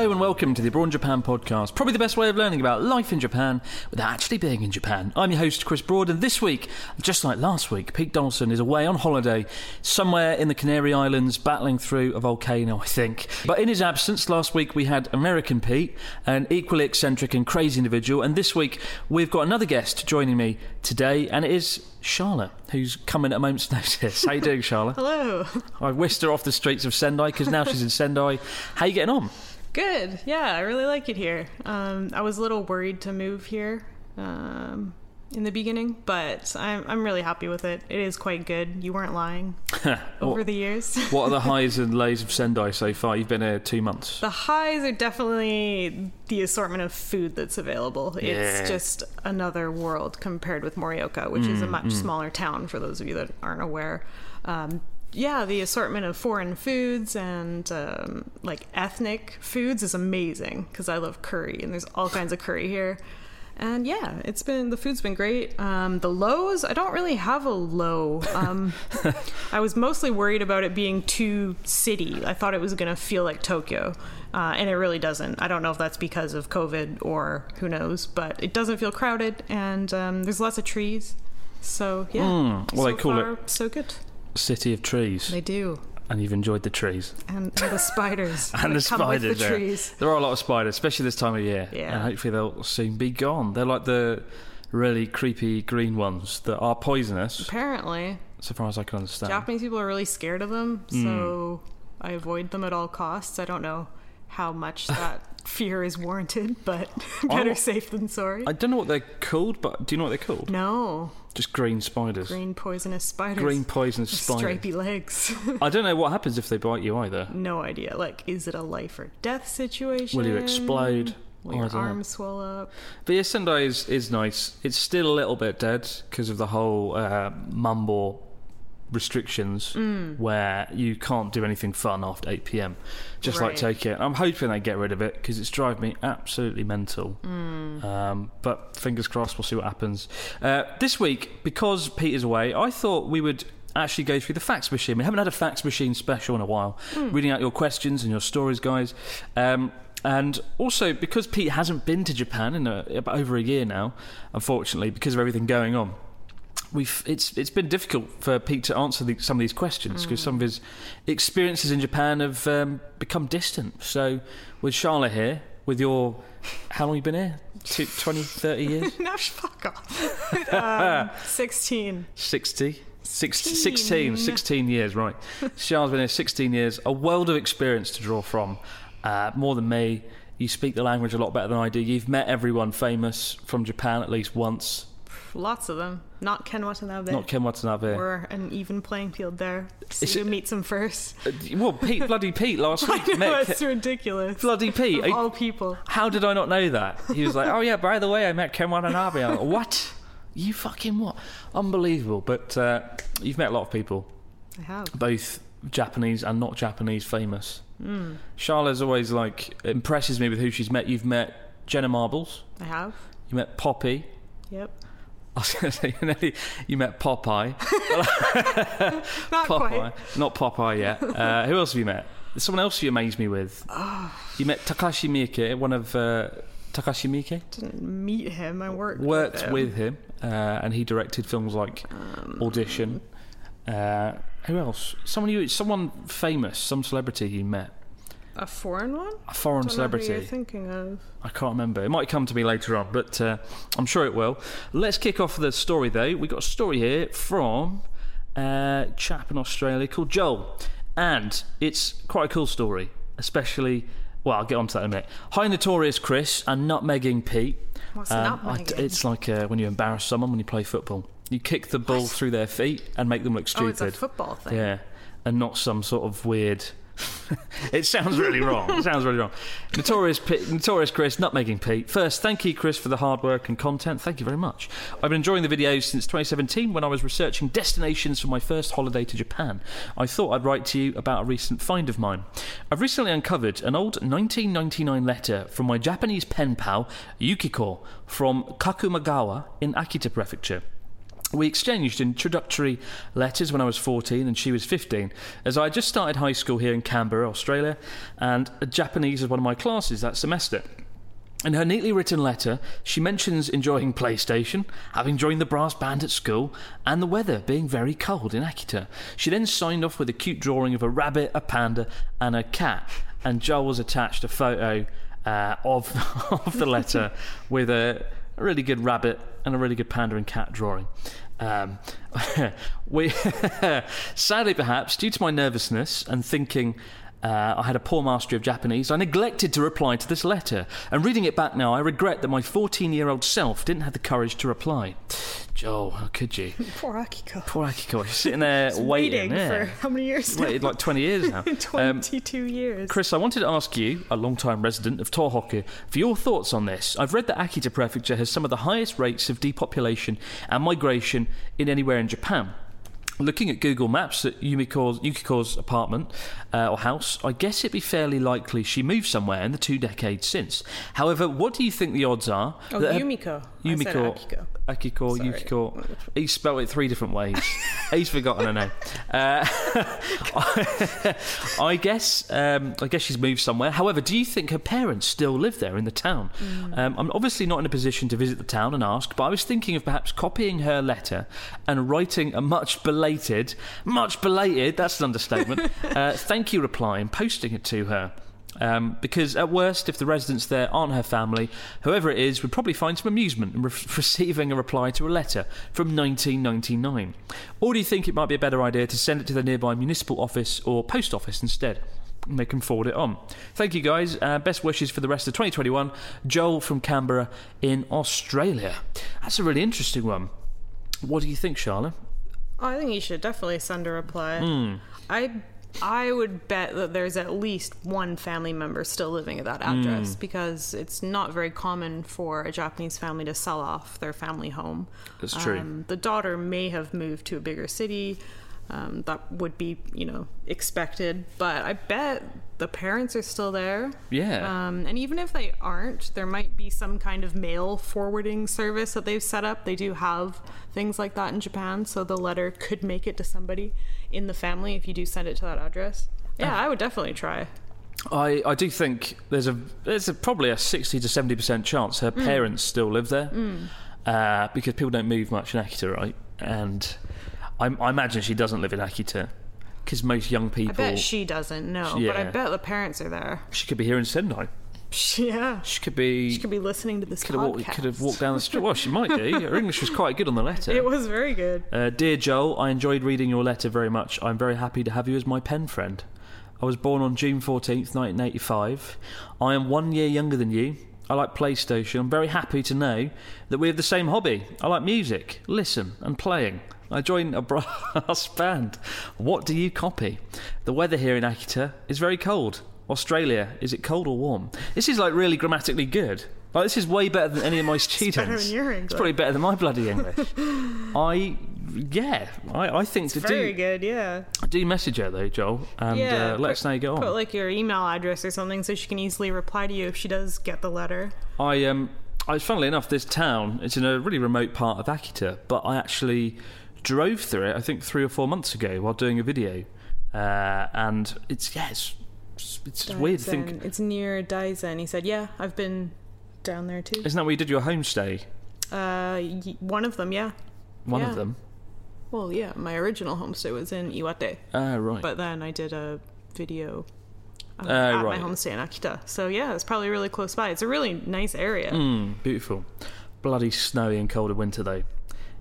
Hello and welcome to the Abroad in Japan podcast. Probably the best way of learning about life in Japan without actually being in Japan. I'm your host, Chris Broad, and this week, just like last week, Pete Donaldson is away on holiday somewhere in the Canary Islands battling through a volcano, I think. But in his absence, last week we had American Pete, an equally eccentric and crazy individual, and this week we've got another guest joining me today, and it is Charlotte, who's coming at a moment's notice. How you doing, Charlotte? Hello. I whisked her off the streets of Sendai because now she's in Sendai. How you getting on? Good. Yeah, I really like it here. Um, I was a little worried to move here um, in the beginning, but I'm, I'm really happy with it. It is quite good. You weren't lying over What- the years. What are the highs and lows of Sendai so far? You've been here two months. The highs are definitely the assortment of food that's available. Yeah. It's just another world compared with Morioka, which is a Mm, much smaller town for those of you that aren't aware. Um, yeah, the assortment of foreign foods and um, like ethnic foods is amazing because I love curry and there's all kinds of curry here. And yeah, it's been the food's been great. Um, the lows, I don't really have a low. Um, I was mostly worried about it being too city. I thought it was going to feel like Tokyo, uh, and it really doesn't. I don't know if that's because of COVID or who knows, but it doesn't feel crowded, and um, there's lots of trees. So yeah, Mm, well, so they call far, it- so good. City of trees. They do, and you've enjoyed the trees. and, and the spiders And the spiders. the trees. There are a lot of spiders, especially this time of year. Yeah. And hopefully they'll soon be gone. They're like the really creepy green ones that are poisonous, Apparently, so far as I can understand. Japanese people are really scared of them, so hmm. I avoid them at all costs. I don't know how much that fear is warranted, but better safe than sorry. I don't know what they're called, but do you know what they're called? no, Just green spiders. green poisonous spiders. Green poisonous spiders. stripy legs. I don't know what happens if they bite you either. no idea. Like, is it a life or death situation? Will you explode? Will your don't know. arms swell up? But yeah, Sendai is, is nice. It's still a little bit dead because of the whole uh, Mumble restrictions Mm. where you can't do anything fun after 8 pm. Just like Right. Tokyo. I'm hoping they get rid of it because it's driving me absolutely mental. Mm. Um, but fingers crossed, we'll see what happens. Uh, this week, because Peter's away, I thought we would actually go through the fax machine. We haven't had a fax machine special in a while. Reading out your questions and your stories, guys. Um, and also, because Pete hasn't been to Japan in a, about over a year now, unfortunately, because of everything going on, we've it's it's been difficult for Pete to answer the, some of these questions because some of his experiences in Japan have um, become distant. So, with Charlotte here, with your how long you been here? Two, 20, 30 years? no, fuck off. um, 16. 60? 60 16, 16 years, right. Charlotte's been here 16 years, a world of experience to draw from, uh, more than me. You speak the language a lot better than I do. You've met everyone famous from Japan at least once. Lots of them. Not Ken Watanabe. Not Ken Watanabe. We're an even playing field there. So Is you it- meet them first. Uh, well, Pete, bloody Pete, last week I know, it's Ke- ridiculous. bloody Pete. I- all people. how did I not know that? He was like, "Oh yeah, by the way, I met Ken Watanabe." I'm like, what? You fucking what? Unbelievable. But uh, you've met a lot of people, I have. both Japanese and not Japanese, famous. Hmm. Charlotte's always like impresses me with who she's met. You've met Jenna Marbles. I have. You met Poppy. Yep. I was going to say, Nelly, you met Popeye. Not Popeye. quite. Not Popeye yet. Uh, who else have you met? There's someone else you amazed me with. You met Takashi Miike, one of uh, Takashi Miike. Didn't meet him. I worked Worked with him. with him, uh, and he directed films like Um, Audition. Uh, who else? Someone you, someone famous, some celebrity you met. A foreign one. A foreign Don't know who celebrity. you're thinking of. I can't remember. It might come to me later on, but uh, I'm sure it will. Let's kick off the story, though. we got a story here from a chap in Australia called Joel. And it's quite a cool story, especially. Well, I'll get onto that in a minute. Hi, Notorious Chris and Nutmegging Pete. What's I nutmegging? it's like uh, when you embarrass someone when you play football. You kick the ball through their feet and make them look stupid. Oh, it's a football thing. Yeah, and not some sort of weird. it sounds really wrong. It sounds really wrong. Notorious, P- Notorious Chris, Nutmegging Pete. First, thank you, Chris, for the hard work and content. Thank you very much. I've been enjoying the videos since 2017 when I was researching destinations for my first holiday to Japan. I thought I'd write to you about a recent find of mine. I've recently uncovered an old 1999 letter from my Japanese pen pal Yukiko from Kakumagawa in Akita Prefecture. We exchanged introductory letters when I was 14 and she was 15, as I had just started high school here in Canberra, Australia, and Japanese was one of my classes that semester. In her neatly written letter, she mentions enjoying PlayStation, having joined the brass band at school, and the weather being very cold in Akita. She then signed off with a cute drawing of a rabbit, a panda, and a cat, and Joel was attached a photo uh, of, of the letter with a, a really good rabbit and a really good panda and cat drawing. Um, we, sadly, perhaps, due to my nervousness and thinking uh, I had a poor mastery of Japanese, I neglected to reply to this letter. And reading it back now, I regret that my 14 year old self didn't have the courage to reply. Joel, how could you? Poor Akiko. Poor Akiko, she's sitting there waiting. Waiting yeah. for how many years? now? Waited like 20 years now. Um, 22 years. Chris, I wanted to ask you, a long-time resident of Tohoku, for your thoughts on this. I've read that Akita Prefecture has some of the highest rates of depopulation and migration in anywhere in Japan. Looking at Google Maps at Yumiko's, Yukiko's apartment uh, or house, I guess it'd be fairly likely she moved somewhere in the two decades since. However, what do you think the odds are? oh, that Yumiko. I Yumiko, Akiko. Akiko, Sorry. Yukiko. He spelled it three different ways. He's forgotten her name. Uh, I guess. Um, I guess she's moved somewhere. However, do you think her parents still live there in the town? Mm. Um, I'm obviously not in a position to visit the town and ask, but I was thinking of perhaps copying her letter and writing a much belated, much belated. That's an understatement. uh, thank you reply and posting it to her. Um, because at worst, if the residents there aren't her family, whoever it is would probably find some amusement in re- receiving a reply to a letter from 1999. Or do you think it might be a better idea to send it to the nearby municipal office or post office instead? And they can forward it on. Thank you guys. Uh, best wishes for the rest of 2021. Joel from Canberra in Australia. That's a really interesting one. What do you think, Charlotte? I think you should definitely send a reply. Hmm. I I would bet that there's at least one family member still living at that address Hmm. because it's not very common for a Japanese family to sell off their family home. That's true. Um, the daughter may have moved to a bigger city. Um, that would be, you know, expected. But I bet the parents are still there. Yeah. Um, and even if they aren't, there might be some kind of mail forwarding service that they've set up. They do have things like that in Japan, so the letter could make it to somebody in the family if you do send it to that address. Yeah, I would definitely try. I, I do think there's a there's a, probably a sixty to seventy percent chance her parents still live there, uh, because people don't move much in Akita, right? And I, I imagine she doesn't live in Akita, because most young people. I bet she doesn't know, but I Yeah. bet the parents are there. she could be here in Sendai. Yeah. She could be. She could be listening to this could have, walked, podcast. could have walked down the street. Well, she might be. Her English was quite good on the letter. It was very good. Uh, Dear Joel, I enjoyed reading your letter very much. I'm very happy to have you as my pen friend. I was born on June 14th, 1985. I am one year younger than you. I like PlayStation. I'm very happy to know that we have the same hobby. I like music, listen, and playing. I joined a brass band. What do you copy? The weather here in Akita is very cold. Australia, is it cold or warm? This is like really grammatically good. Like this is way better than any of my students. better than your It's probably better than my bloody English. I, yeah, I, I think to Very do Very good, yeah. do message her though, Joel, and Yeah. uh, let us know you get Put like your email address or something so she can easily reply to you if she does get the letter. I um, I, funnily enough, this town it's in a really remote part of Akita, but I actually drove through it. I think three or four months ago while doing a video, uh, and it's yeah, it's it's, it's weird to think. It's near Daisen. He said, "Yeah, I've been down there too." Isn't that where you did your homestay? Uh, y- one of them, yeah. One Yeah. of them. Well, yeah, my original homestay was in Iwate, Ah, right. but then I did a video uh, at right. my homestay in Akita. So yeah, it's probably really close by. It's a really nice area. Mm, beautiful. Bloody snowy and cold of winter though.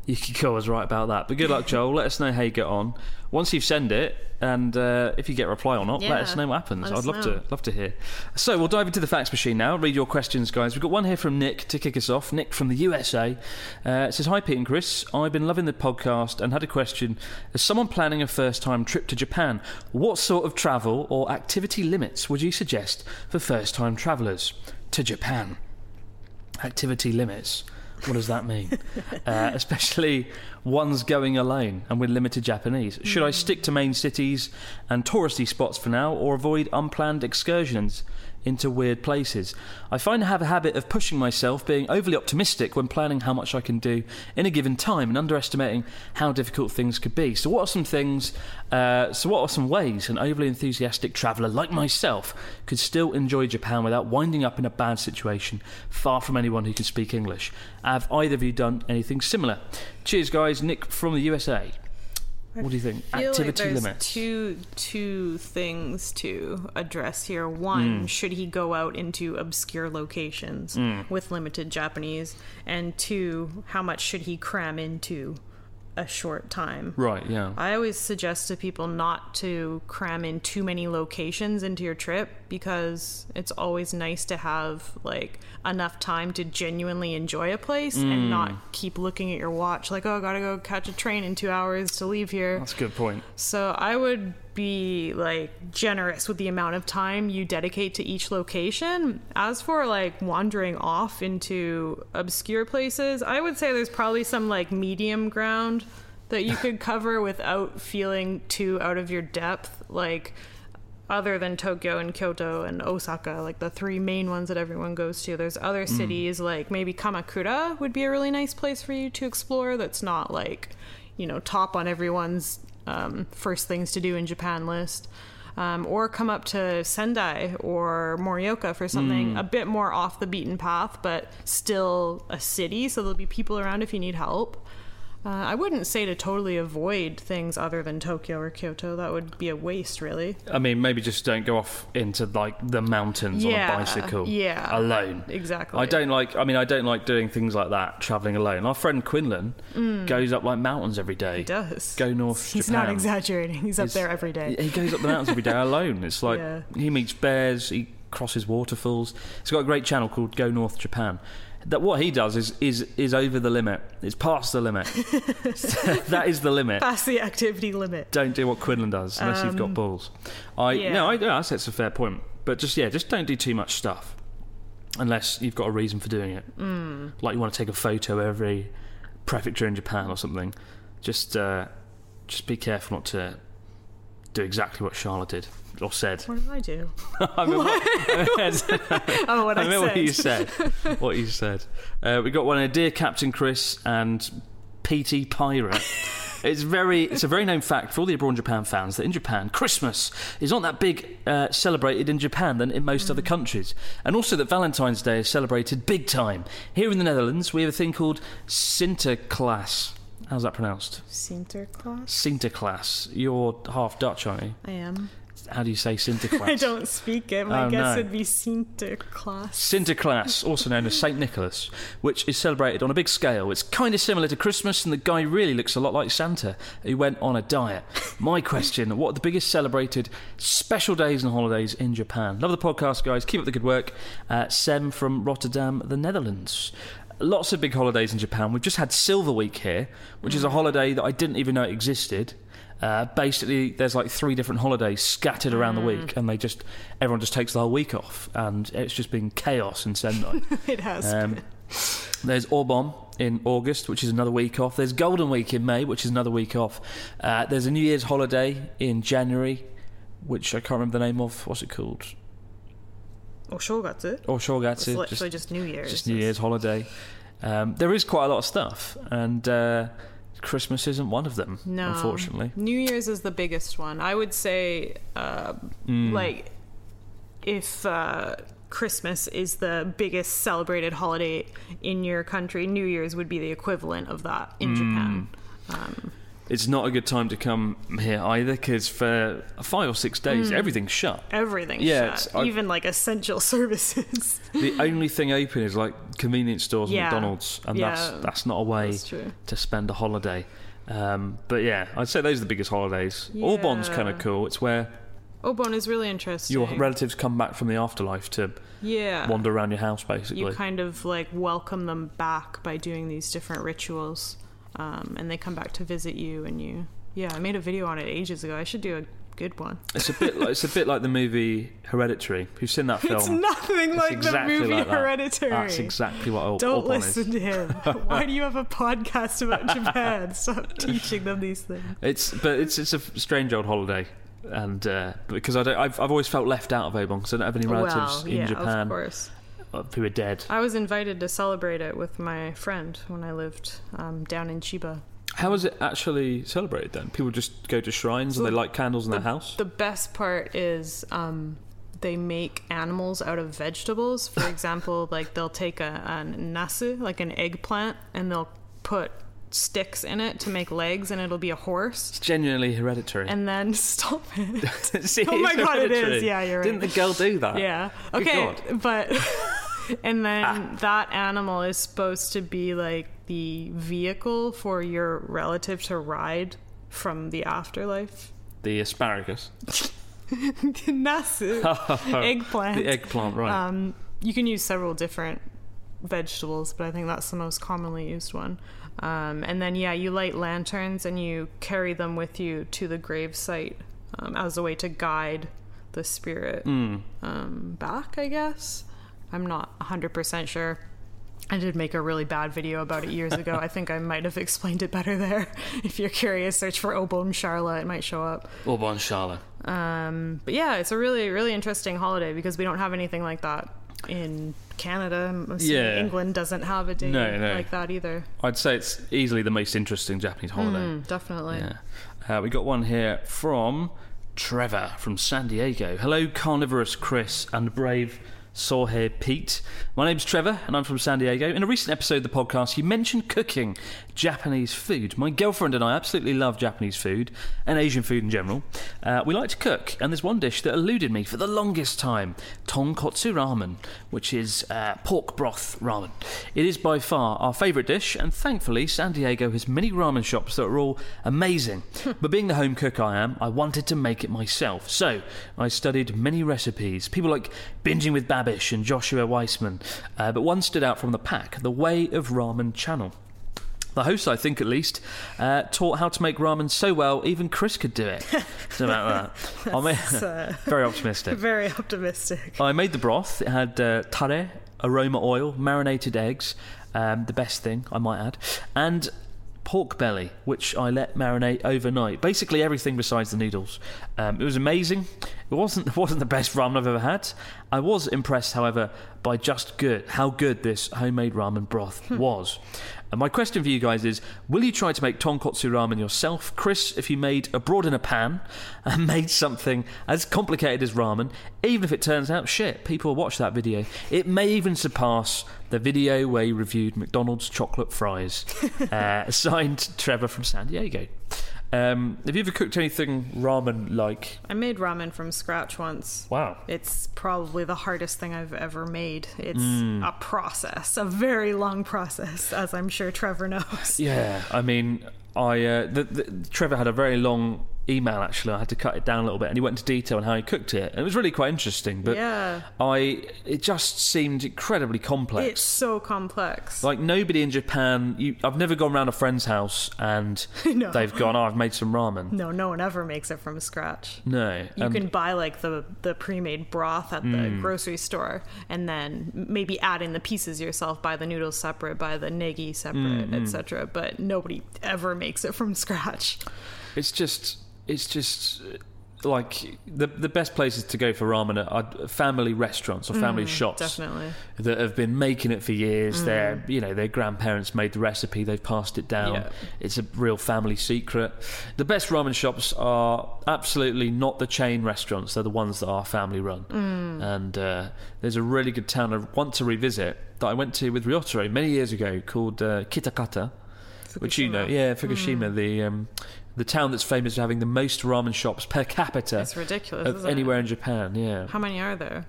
Yukiko was right about that. But good luck, Joel. Let us know how you get on. Once you've sent it, and uh, if you get a reply or not, let us know what happens. I'd love know. to love to hear. So we'll dive into the fax machine now. Read your questions, guys. We've got one here from Nick to kick us off. Nick from the USA uh, says, "Hi Pete and Chris. I've been loving the podcast and had a question. As someone planning a first-time trip to Japan, what sort of travel or activity limits would you suggest for first-time travellers to Japan?" activity limits. What does that mean? uh, especially ones going alone and with limited Japanese. Should I stick to main cities and touristy spots for now or avoid unplanned excursions into weird places? I find I have a habit of pushing myself, being overly optimistic when planning how much I can do in a given time and underestimating how difficult things could be. So, what are some things, uh, so, what are some ways an overly enthusiastic traveller like myself could still enjoy Japan without winding up in a bad situation far from anyone who can speak English? Have either of you done anything similar? Cheers, guys. Nick from the USA. What do you think? I feel Activity like there's limits. Two two things to address here. One, Hmm. should he go out into obscure locations Hmm. with limited Japanese? And two, how much should he cram into a short time? Right, yeah. I always suggest to people not to cram in too many locations into your trip because it's always nice to have like enough time to genuinely enjoy a place Mm. and not keep looking at your watch like oh I gotta go catch a train in two hours to leave here. That's a good point. So I would be like generous with the amount of time you dedicate to each location. As for like wandering off into obscure places, I would say there's probably some like medium ground that you could cover without feeling too out of your depth. Like other than Tokyo and Kyoto and Osaka, like the three main ones that everyone goes to, there's other cities like maybe Kamakura would be a really nice place for you to explore that's not like, you know, top on everyone's um, first things to do in Japan list. Um, or come up to Sendai or Morioka for something a bit more off the beaten path, but still a city, so there'll be people around if you need help. Uh, I wouldn't say to totally avoid things other than Tokyo or Kyoto. That would be a waste, really. I mean, maybe just don't go off into like the mountains on a bicycle, yeah. alone. Exactly. I don't like. I mean, I don't like doing things like that, traveling alone. Our friend Quinlan goes up like mountains every day. Mm. He does. Go north. He's Japan. not exaggerating. He's up there every day. He goes up the mountains every day alone. It's like Yeah. he meets bears, he crosses waterfalls. He's got a great channel called Go North Japan. That what he does is is is over the limit. It's past the limit. that is the limit. Past the activity limit. Don't do what Quinlan does unless you've got balls. I Um, yeah. no, I yeah, I say it's a fair point. But just yeah, just don't do too much stuff unless you've got a reason for doing it. Mm. Like you want to take a photo every prefecture in Japan or something. Just uh, just be careful not to do exactly what Charlotte did or said. What did I do? I mean, what, Oh, what I, I meant what you said. What you said. Uh, we got one here, dear Captain Chris and PT Pirate. It's very, it's a very known fact for all the abroad Japan fans that in Japan, Christmas is not that big uh, celebrated in Japan than in most other countries, and also that Valentine's Day is celebrated big time. Here in the Netherlands, we have a thing called Sinterklaas. How's that pronounced? Sinterklaas? Sinterklaas. You're half Dutch, aren't you? I am. How do you say Sinterklaas? I don't speak it. My Oh, guess no. would be Sinterklaas. Sinterklaas, also known as Saint Nicholas, which is celebrated on a big scale. It's kind of similar to Christmas, and the guy really looks a lot like Santa, who went on a diet. My question: What are the biggest celebrated special days and holidays in Japan? Love the podcast, guys. Keep up the good work. Uh, Sem from Rotterdam, the Netherlands. Lots of big holidays in Japan. We've just had Silver Week here, which is a holiday that I didn't even know existed. Uh, basically, there's like three different holidays scattered around the week, and they just everyone just takes the whole week off, and it's just been chaos in Sendai. It has. Um, there's Obon in August, which is another week off. There's Golden Week in May, which is another week off. Uh, there's a New Year's holiday in January, which I can't remember the name of. What's it called? Oshogatsu. or shogatsu. It's literally just, New Year's. just New Year's holiday. Um, there is quite a lot of stuff, and uh, Christmas isn't one of them, No. unfortunately. New Year's is the biggest one. I would say, uh, Mm. like, if uh, Christmas is the biggest celebrated holiday in your country, New Year's would be the equivalent of that Mm. in Japan. Um, It's not a good time to come here either, because for five or six days, everything's shut. everything's Yeah, shut, I- even like essential services. the only thing open is like convenience stores and Yeah. McDonald's, and that's Yeah. that's not a way That's to spend a holiday. Um, but yeah, I'd say those are the biggest holidays. Yeah. kind of cool. It's where Obon is really interesting. your relatives come back from the afterlife to yeah. wander around your house, basically. you kind of like welcome them back by doing these different rituals um, and they come back to visit you and you yeah i made a video on it ages ago i should do a good one It's a bit like it's a bit like the movie Hereditary. Who've seen that film? it's nothing It's like exactly the movie like that. hereditary That's exactly what Al- don't listen is. to him why do you have a podcast about japan stop teaching them these things It's but it's it's a strange old holiday, and uh, because I don't, I've I've always felt left out of Obon because I don't have any relatives well in yeah Japan of course who are dead. i was invited to celebrate it with my friend when i lived um, down in chiba How is it actually celebrated then? People just go to shrines and they light candles in their house. The best part is um, they make animals out of vegetables. For example, like they'll take a, a nasu, like an eggplant, and they'll put sticks in it to make legs, and it'll be a horse. It's genuinely hereditary. And then stop it. See, Oh my it's God, it is. Yeah, you're right. Didn't the girl do that? yeah. Good Okay, God. but and then Ah. that animal is supposed to be like the vehicle for your relative to ride from the afterlife. The asparagus. The nasu, eggplant. The eggplant, right. Um, you can use several different vegetables, but I think that's the most commonly used one. Um, and then, yeah, you light lanterns and you carry them with you to the grave site um, as a way to guide the spirit um, back, I guess. I'm not 100% sure. I did make a really bad video about it years ago. I think I might have explained it better there. If you're curious, search for Obon Charla, it might show up. Obon Charlotte. Um, but yeah, it's a really, really interesting holiday because we don't have anything like that in Canada. Yeah. England doesn't have a day No, no. like that either. I'd say it's easily the most interesting Japanese holiday. Mm, definitely. Yeah. Uh, we got one here from Trevor from San Diego. Hello, carnivorous Chris and brave Sorhe Pete. My name's Trevor and I'm from San Diego. In a recent episode of the podcast, you mentioned cooking Japanese food. My girlfriend and I absolutely love Japanese food and Asian food in general. Uh, we like to cook, and there's one dish that eluded me for the longest time tonkotsu ramen, which is uh, pork broth ramen. It is by far our favourite dish, and thankfully, San Diego has many ramen shops that are all amazing. but being the home cook I am, I wanted to make it myself. So I studied many recipes, people like Binging with Babish and Joshua Weissman, uh, but one stood out from the pack the Way of Ramen channel. The host, I think at least, uh, taught how to make ramen so well even Chris could do it. so about that. I mean, very optimistic. Very optimistic. I made the broth. It had uh, tare, aroma oil, marinated eggs, um, the best thing I might add, and pork belly, which I let marinate overnight. Basically everything besides the noodles. Um, it was amazing. It wasn't it wasn't the best ramen I've ever had. I was impressed, however, by just good how good this homemade ramen broth was. And my question for you guys is: Will you try to make tonkotsu ramen yourself, Chris? If you made a abroad in a pan and made something as complicated as ramen, even if it turns out shit, people will watch that video. It may even surpass the video where you reviewed McDonald's chocolate fries. uh, signed Trevor from San Diego. Um, have you ever cooked anything ramen like? I made ramen from scratch once. Wow. It's probably the hardest thing I've ever made. It's Hmm. a process, a very long process, as I'm sure Trevor knows. Yeah, I mean, I uh, the, the, Trevor had a very long email actually. I had to cut it down a little bit, and he went into detail on how he cooked it, and it was really quite interesting. But Yeah. I it just seemed incredibly complex. It's so complex. like nobody in Japan. You, I've never gone round a friend's house and No. they've gone, "Oh, I've made some ramen." no, no one ever makes it from scratch. No, You um, can buy like the the pre-made broth at the Hmm. grocery store, and then maybe add in the pieces yourself. Buy the noodles separate, buy the negi separate, Hmm, etc. But nobody ever makes it from scratch. It's just, it's just, like the the best places to go for ramen are, family restaurants or family shops Mm, Definitely. that have been making it for years. Mm. Their you know their grandparents made the recipe. They've passed it down. Yeah. It's a real family secret. The best ramen shops are absolutely not the chain restaurants. They're the ones that are family run. Mm. And uh, there's a really good town I want to revisit that I went to with Ryotaro many years ago called uh, Kitakata, which you know, yeah, Fukushima, the um, the town that's famous for having the most ramen shops per capita It's ridiculous. anywhere It? in Japan. Yeah, How many are there?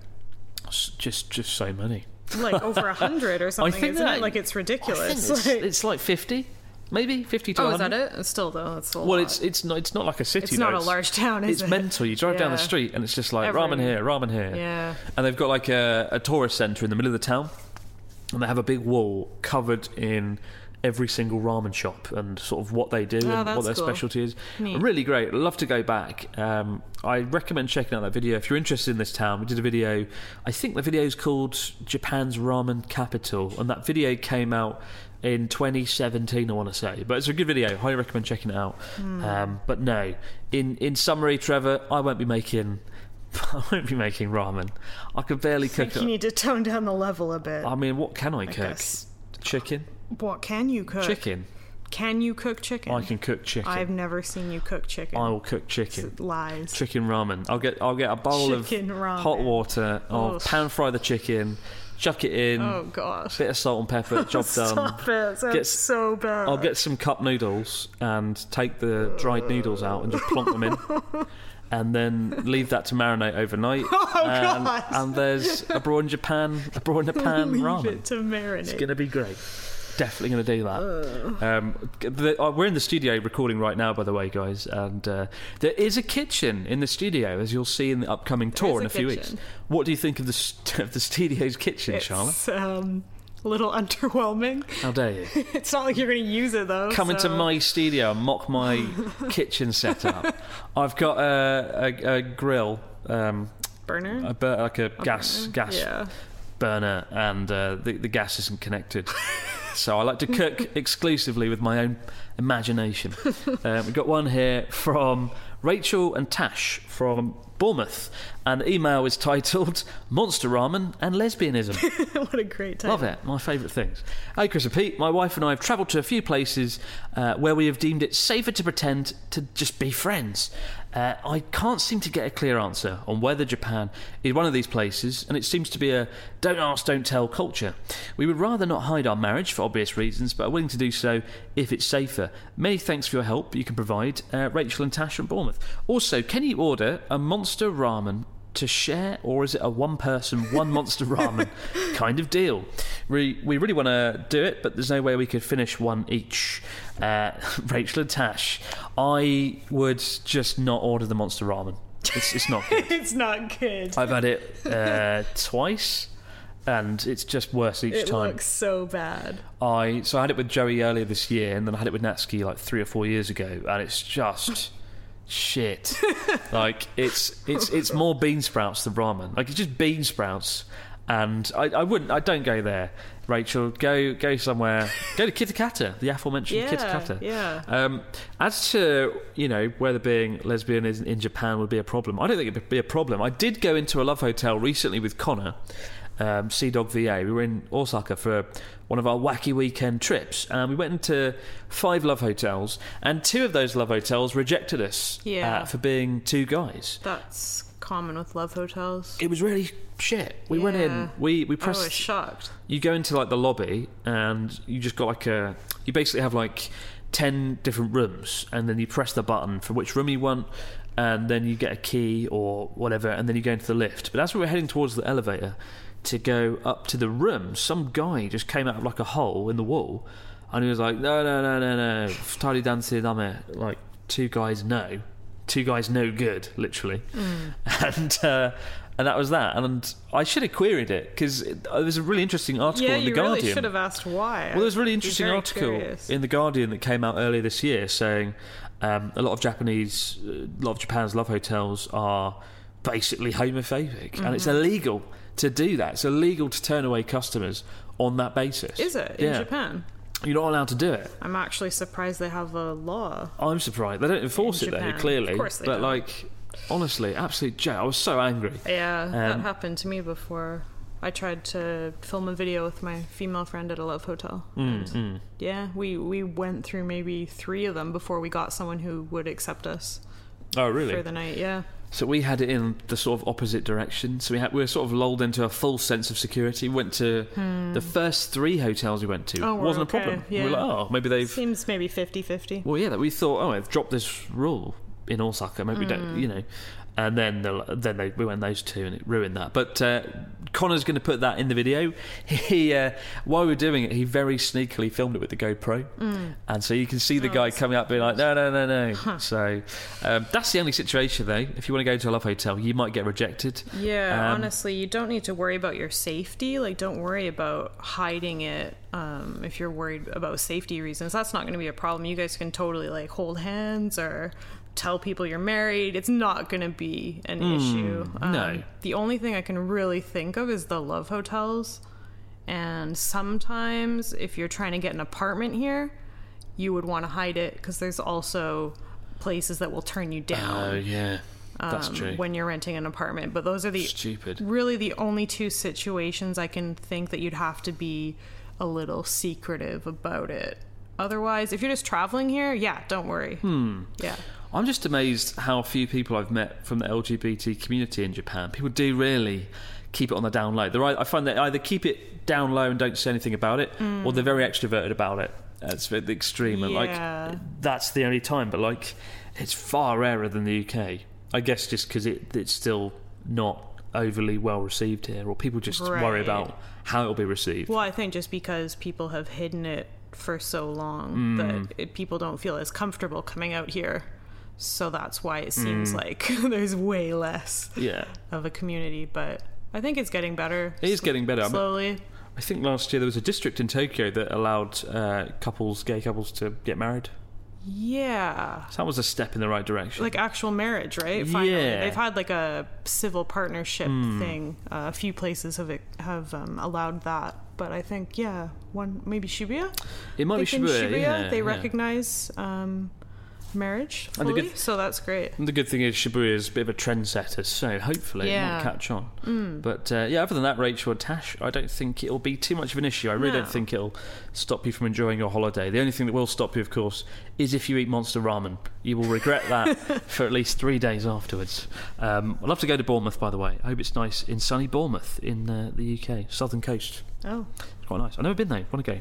Just just so many. Like over a hundred or something, think isn't that- it? Like it's ridiculous. it's, Like- it's like fifty, maybe fifty to oh, is that it? Still though. It's still Well, it's it's not it's not like a city. It's not a large town, is it's it? mental. You drive down the street and it's just like Every- ramen here, ramen here. Yeah. And they've got like a, a tourist centre in the middle of the town, and they have a big wall covered in every single ramen shop and sort of what they do Oh, and what their cool. specialty is. Neat. Really great. Love to go back. Um, I recommend checking out that video if you're interested in this town. We did a video. I think the video is called Japan's Ramen Capital, and that video came out in 2017. I want to say, but it's a good video. Highly recommend checking it out. Hmm. Um, but no, in in summary, Trevor, I won't be making. I won't be making ramen. I could barely I think cook you it. need to tone down the level a bit. I mean, what can I cook? guess. Chicken. What can you cook? Chicken. Can you cook chicken? I can cook chicken. I've never seen you cook chicken. I will cook chicken. Lies. Chicken ramen. I'll get I'll get a bowl Chicken of ramen. hot water. I'll oh, Ugh. pan fry the chicken, chuck it in, oh gosh. bit of salt and pepper, job done. Stop it. Sounds Get- so bad. I'll get some cup noodles and take the dried noodles out and just plonk them in. And then leave that to marinate overnight. Oh, and, God. and there's a brown Japan, a brown Japan Leave ramen. it to marinate. It's gonna be great. Definitely gonna do that. Um, the, uh, we're in the studio recording right now, by the way, guys, and uh, there is a kitchen in the studio, as you'll see in the upcoming tour is in a a few kitchen. weeks. What do you think of the st- of the studio's kitchen, Charlotte? It's um, a little underwhelming. How dare you? It's not like you're going to use it though. Come into my studio and mock my kitchen setup. I've got a, a, a grill, um, burner. a bur- like a gas burner? gas Yeah. burner, and uh, the the gas isn't connected. So I like to cook exclusively with my own imagination. uh, we've got one here from Rachel and Tash from Bournemouth, and the email is titled "Monster Ramen and Lesbianism." what a great time. Love it. My favourite things. Hey, Chris and Pete. My wife and I have travelled to a few places uh, where we have deemed it safer to pretend to just be friends. Uh, I can't seem to get a clear answer on whether Japan is one of these places, and it seems to be a don't ask, don't tell culture. We would rather not hide our marriage for obvious reasons, but are willing to do so if it's safer. Many thanks for your help you can provide, uh, Rachel and Tash from Bournemouth. Also, can you order a monster ramen to share, or is it a one person, one monster ramen kind of deal? We, we really want to do it, but there's no way we could finish one each. Uh, Rachel and Tash, I would just not order the monster ramen. It's, it's not good. it's not good. I've had it uh, twice, and it's just worse each it time. looks so bad. I so I had it with Joey earlier this year, and then I had it with Natsuki like three or four years ago, and it's just shit. like it's it's it's more bean sprouts than ramen. Like it's just bean sprouts, and I, I wouldn't I don't go there. Rachel, go go somewhere. Go to Kitakata, the aforementioned Yeah, Kitakata. yeah. Um, as to you know whether being lesbian is in Japan would be a problem, I don't think it'd be a problem. I did go into a love hotel recently with Connor, um, CDawgVA. We were in Osaka for one of our wacky weekend trips, and we went into five love hotels, and two of those love hotels rejected us Yeah. uh, for being two guys. That's common with love hotels. It was really shit. We went Yeah. in, we we I pressed was shocked. you go into like the lobby and you just got like a you basically have like 10 different rooms and then you press the button for which room you want and then you get a key or whatever and then you go into the lift but as we were heading towards the elevator to go up to the room some guy just came out of like a hole in the wall and he was like no no no no no tari danse dame like two guys no two guys no good literally and uh, and that was that and I should have queried it because there was a really interesting article Yeah, in the you Guardian really should have asked why. well, there's a really interesting article curious. in the Guardian that came out earlier this year saying um, a lot of Japanese, uh, a lot of Japan's love hotels are basically homophobic, and Mm-hmm. it's illegal to do that. It's illegal to turn away customers on that basis. Is it in Yeah. Japan? You're not allowed to do it. I'm actually surprised they have a law. I'm surprised they don't enforce it there Japan. clearly, Of course they but don't. like Honestly, absolute joke. I was so angry. Yeah, that Um, happened to me before. I tried to film a video with my female friend at a love hotel. Mm, mm. Yeah, we we went through maybe three of them before we got someone who would accept us Oh, really? for the night. Yeah. So we had it in the sort of opposite direction. So we had we were sort of lulled into a full sense of security. We went to the first three hotels we went to. Hmm. Oh, wasn't okay, a problem. We were like, oh, maybe they've. Seems maybe 50-50. Well, yeah, that we thought, oh, they've dropped this rule in Osaka. Maybe we don't, Hmm. you know. And then the, then they, we went those two, and it ruined that. But uh, Connor's going to put that in the video. He uh, while we were doing it, he very sneakily filmed it with the GoPro, Hmm. and so you can see the Oh, guy coming up being like, no, no, no, no. So um, that's the only situation though. If you want to go to a love hotel, you might get rejected. Yeah, Um, honestly, you don't need to worry about your safety. Like, don't worry about hiding it. Um, if you're worried about safety reasons, that's not going to be a problem. You guys can totally like hold hands or tell people you're married. It's not going to be an issue. Um, no. The only thing I can really think of is the love hotels. And sometimes, if you're trying to get an apartment here, you would want to hide it because there's also places that will turn you down Oh yeah, that's um, true. when you're renting an apartment. But those are the Stupid. really the only two situations I can think that you'd have to be a little secretive about it. Otherwise, if you're just traveling here, yeah, don't worry. Hmm. Yeah. I'm just amazed how few people I've met from the LGBT community in Japan. People do really keep it on the down low. They're, I find they either keep it down low and don't say anything about it, or they're very extroverted about it. That's at the extreme. And Yeah. like, that's the only time. But like, it's far rarer than the UK. I guess just because it, it's still not overly well received here, or people just worry about how it'll be received. Well, I think just because people have hidden it for so long Hmm. that it, people don't feel as comfortable coming out here. So that's why it seems like there's way less yeah. of a community. But I think it's getting better. It is getting better. Slowly. I think last year there was a district in Tokyo that allowed uh, couples, gay couples, to get married. Yeah. So that was a step in the right direction. like actual marriage, right? Finally, Yeah. They've had like a civil partnership thing. Uh, a few places have have um, allowed that, but I think yeah, one maybe Shibuya. it might be in Shibuya. yeah, they yeah. recognize um, marriage And the fully, good- so that's great. The good thing is Shibuya is a bit of a trendsetter, so hopefully it Yeah. might catch on. But uh, yeah, other than that, Rachel and Tash, I don't think it'll be too much of an issue. I really No. don't think it'll stop you from enjoying your holiday. The only thing that will stop you, of course, is if you eat monster ramen. You will regret that for at least three days afterwards. Um, I'd love to go to Bournemouth, by the way. I hope it's nice in sunny Bournemouth in uh, the UK, southern coast. Oh, It's quite nice. I've never been there. Want to go?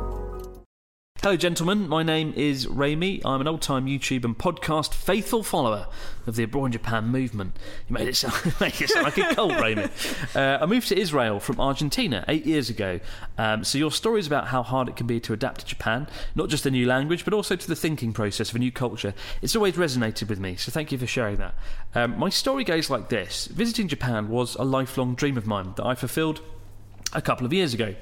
Hello, gentlemen. My name is Rami. I'm an old time YouTube and podcast faithful follower of the Abroad in Japan movement. You made it sound, make it sound like a cult, Rami. Uh, I moved to Israel from Argentina eight years ago. Um, so, your stories about how hard it can be to adapt to Japan, not just a new language, but also to the thinking process of a new culture, it's always resonated with me. So, thank you for sharing that. Um, my story goes like this Visiting Japan was a lifelong dream of mine that I fulfilled a couple of years ago.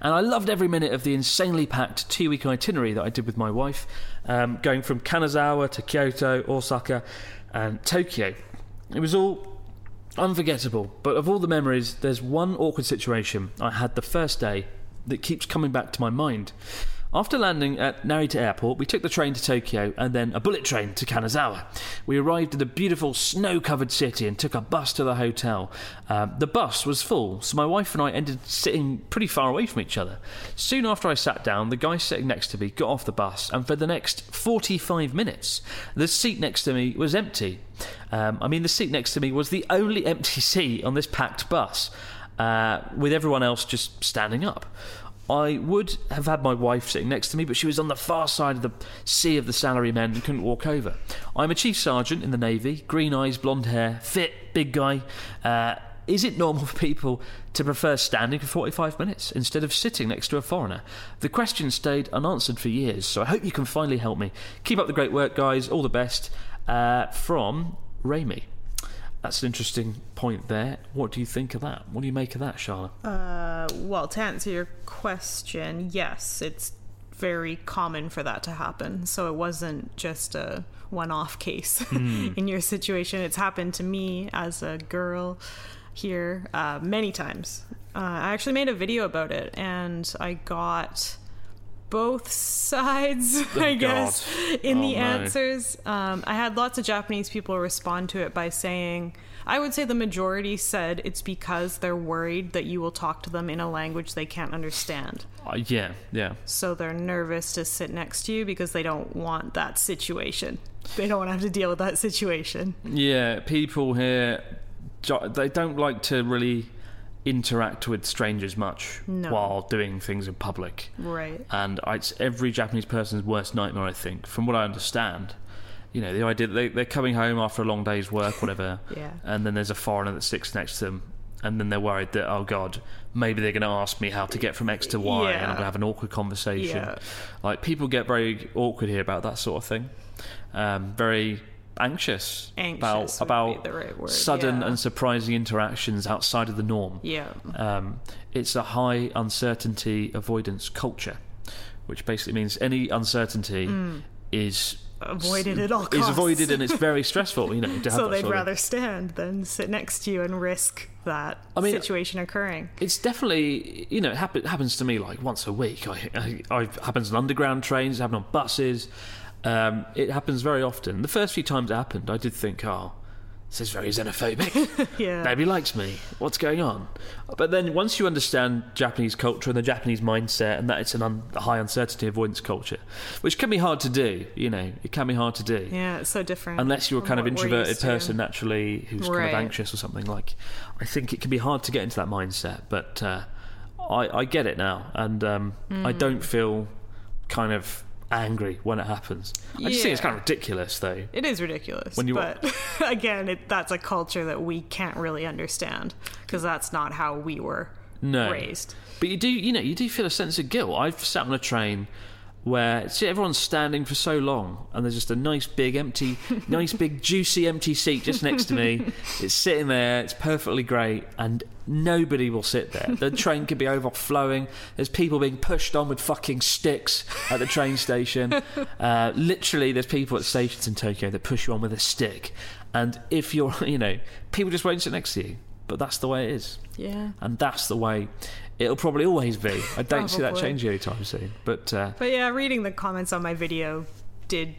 And I loved every minute of the insanely packed two week itinerary that I did with my wife, um, going from Kanazawa to Kyoto, Osaka, and Tokyo. It was all unforgettable, but of all the memories, there's one awkward situation I had the first day that keeps coming back to my mind. After landing at Narita Airport, we took the train to Tokyo and then a bullet train to Kanazawa. We arrived at the beautiful snow covered city and took a bus to the hotel. Uh, the bus was full, so my wife and I ended sitting pretty far away from each other. Soon after I sat down, the guy sitting next to me got off the bus, and for the next 45 minutes, the seat next to me was empty. Um, I mean, the seat next to me was the only empty seat on this packed bus, uh, with everyone else just standing up. I would have had my wife sitting next to me, but she was on the far side of the sea of the salarymen and couldn't walk over. I'm a chief sergeant in the Navy, green eyes, blonde hair, fit, big guy. Uh, is it normal for people to prefer standing for 45 minutes instead of sitting next to a foreigner? The question stayed unanswered for years, so I hope you can finally help me. Keep up the great work, guys. All the best. Uh, from Rami. That's an interesting point there. What do you think of that? What do you make of that, Charlotte? Uh, well, to answer your question, yes, it's very common for that to happen. So it wasn't just a one off case in your situation. It's happened to me as a girl here uh, many times. Uh, I actually made a video about it and I got both sides, I guess, in Oh, the no. answers. Um, I had lots of Japanese people respond to it by saying, I would say the majority said it's because they're worried that you will talk to them in a language they can't understand. Uh, yeah, yeah. So they're nervous to sit next to you because they don't want that situation. They don't want to have to deal with that situation. Yeah, people here, they don't like to really interact with strangers much No. while doing things in public. Right. And it's every Japanese person's worst nightmare, I think, from what I understand. You know, the idea that they, they're coming home after a long day's work, whatever, Yeah. and then there's a foreigner that sits next to them, and then they're worried that, oh God, maybe they're going to ask me how to get from X to Y, and I'm going to have an awkward conversation. Yeah. Like, people get very awkward here about that sort of thing. Um, very anxious, Anxious about, about right sudden yeah. and surprising interactions outside of the norm. Yeah. Um, it's a high uncertainty avoidance culture, which basically means any uncertainty is Avoided at all costs. is avoided, and it's very stressful. You know, to have So they'd sort of- rather stand than sit next to you and risk that I mean- situation occurring. It's definitely, you know, it happen, happens to me like once a week. I, I, I it happens on underground trains, it happens on buses. Um, it happens very often. The first few times it happened, I did think, oh, this is very xenophobic. Yeah. Nobody likes me. What's going on? But then once you understand Japanese culture and the Japanese mindset, and that it's an un- a high uncertainty avoidance culture, which can be hard to do, you know, it can be hard to do. Yeah, it's so different. Unless you're a kind of introverted person naturally who's kind of anxious or something like, I think it can be hard to get into that mindset. But uh, I, I get it now, and um, I Mm. don't feel kind of angry when it happens. I just think it's kind of ridiculous, though. It is ridiculous. When you- but again, it, that's a culture that we can't really understand because that's not how we were No. raised. But you do, you know, you do feel a sense of guilt. I've sat on a train where everyone's standing for so long, and there's just a nice big empty, nice big juicy empty seat just next to me. It's sitting there. It's perfectly great, and nobody will sit there. The train could be overflowing. There's people being pushed on with fucking sticks at the train station. Uh, literally, there's people at stations in Tokyo that push you on with a stick, and if you're, you know, people just won't sit next to you. But that's the way it is Yeah. and that's the way it'll probably always be. I don't see that changing anytime soon. But uh, But yeah, reading the comments on my video did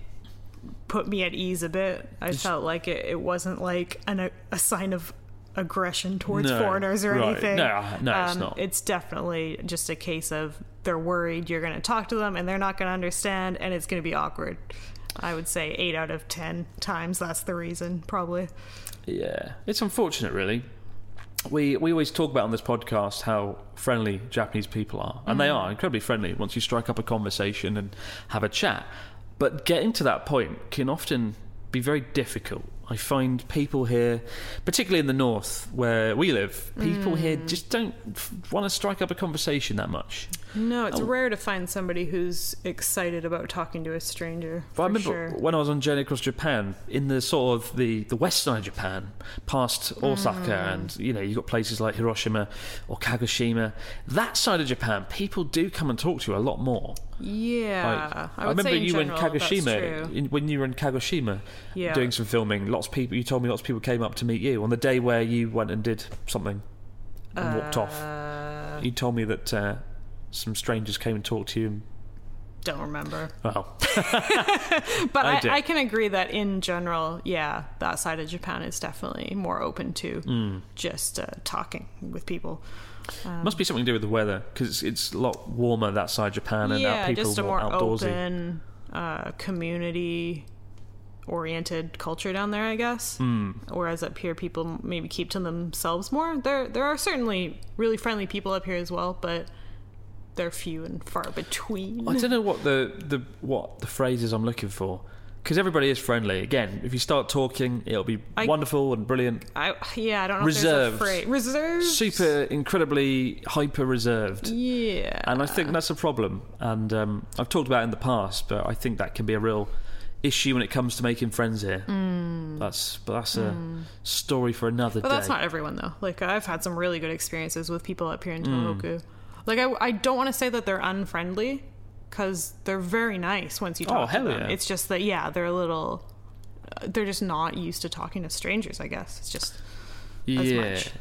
put me at ease a bit. I felt like it, it wasn't like an, a sign of aggression towards No, foreigners or right. anything. No, no, it's Um, not. It's definitely just a case of they're worried you're going to talk to them and they're not going to understand and it's going to be awkward. I would say eight out of ten times that's the reason, probably. Yeah, it's unfortunate, really. We we always talk about on this podcast how friendly Japanese people are, and they mm. are incredibly friendly once you strike up a conversation and have a chat. But getting to that point can often be very difficult. I find people here, particularly in the north where we live, people here mm. just don't f- want to strike up a conversation that much. No, it's rare to find somebody who's excited about talking to a stranger. But I remember sure. when I was on journey across Japan, in the sort of the, the west side of Japan, past Osaka, Mm. and you know you've got places like Hiroshima or Kagoshima. That side of Japan, people do come and talk to you a lot more. Yeah, Like, I, would remember in you general, in Kagoshima in, when you were in Kagoshima Yeah. doing some filming. Lots of people. You told me lots of people came up to meet you on the day where you went and did something and walked off. Uh, You told me that uh, some strangers came and talked to you. And, don't remember, well, but I I. I, can agree that in general, yeah, that side of Japan is definitely more open to Hmm. just uh, talking with people. must be something to do with the weather because it's, it's a lot warmer that side of Japan, and yeah, that people just a more more outdoorsy. open, uh, community oriented culture down there, I guess. Hmm. Whereas up here, people maybe keep to themselves more. There, there are certainly really friendly people up here as well, but they're few and far between. I don't know what the, the what the phrase is I'm looking for because everybody is friendly. Again, if you start talking, it'll be I- wonderful and brilliant. I, yeah, I don't know Reserved. if there's a. Reserved. Super, incredibly hyper reserved. Yeah. And I think that's a problem. And um, I've talked about it in the past, but I think that can be a real issue when it comes to making friends here. That's but that's a story for another Mm. But day. that's not everyone though. Like I've had some really good experiences with people up here in Mm. Like I, I don't want to say that they're unfriendly because they're very nice once you talk Oh, hell to them. yeah. It's just that yeah, they're a little. They're just not used to talking to strangers. I guess it's just as yeah. much.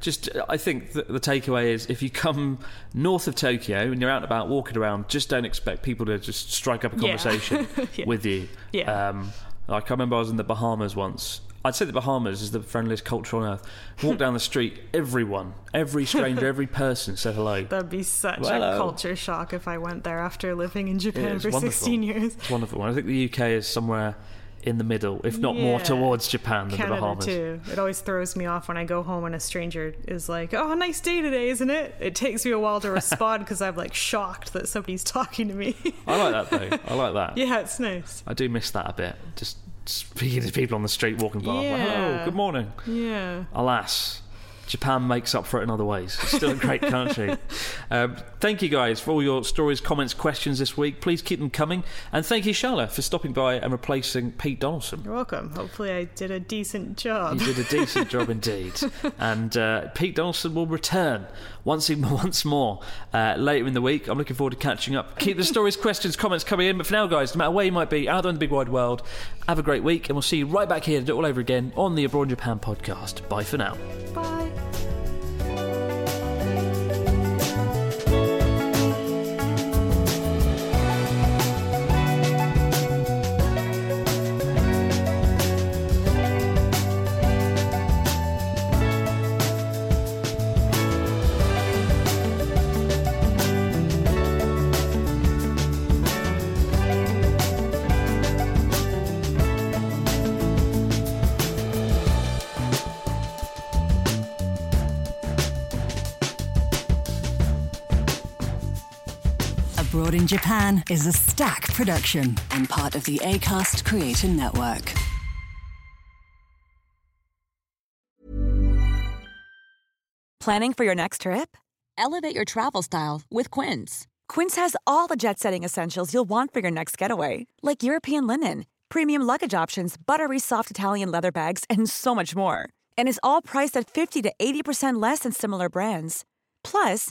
Just, I think the, the takeaway is if you come north of Tokyo and you're out and about walking around, just don't expect people to just strike up a Yeah. conversation Yeah. with you. Yeah. Um, like I remember I was in the Bahamas once. I'd say the Bahamas is the friendliest culture on earth. Walk down the street, everyone, every stranger, every person said hello. That'd be such Well, a hello. culture shock if I went there after living in Japan for wonderful. 16 years. It's wonderful. I think the UK is somewhere in the middle, if not more towards Japan than the Bahamas. too. It always throws me off when I go home and a stranger is like, "Oh, nice day today, isn't it?" It takes me a while to respond because I'm like shocked that somebody's talking to me. I like that though. I like that. yeah, it's nice. I do miss that a bit. Just speaking to people on the street walking past. Like, Hello, good morning. Yeah. Alas, Japan makes up for it in other ways. It's still a great country. Um, thank you guys for all your stories, comments, questions this week. Please keep them coming. And thank you, Charlotte, for stopping by and replacing Pete Donaldson. You're welcome. Hopefully, I did a decent job. You did a decent job indeed. And uh, Pete Donaldson will return once, once more uh, later in the week. I'm looking forward to catching up. Keep the stories, questions, comments coming in. But for now, guys, no matter where you might be, out there in the big wide world, have a great week. And we'll see you right back here to do it all over again on the Abroad Japan podcast. Bye for now. Bye. Japan is a Stak production and part of the ACAST Creator Network. Planning for your next trip? Elevate your travel style with Quince. Quince has all the jet setting essentials you'll want for your next getaway, like European linen, premium luggage options, buttery soft Italian leather bags, and so much more. And is all priced at 50 to 80% less than similar brands. Plus,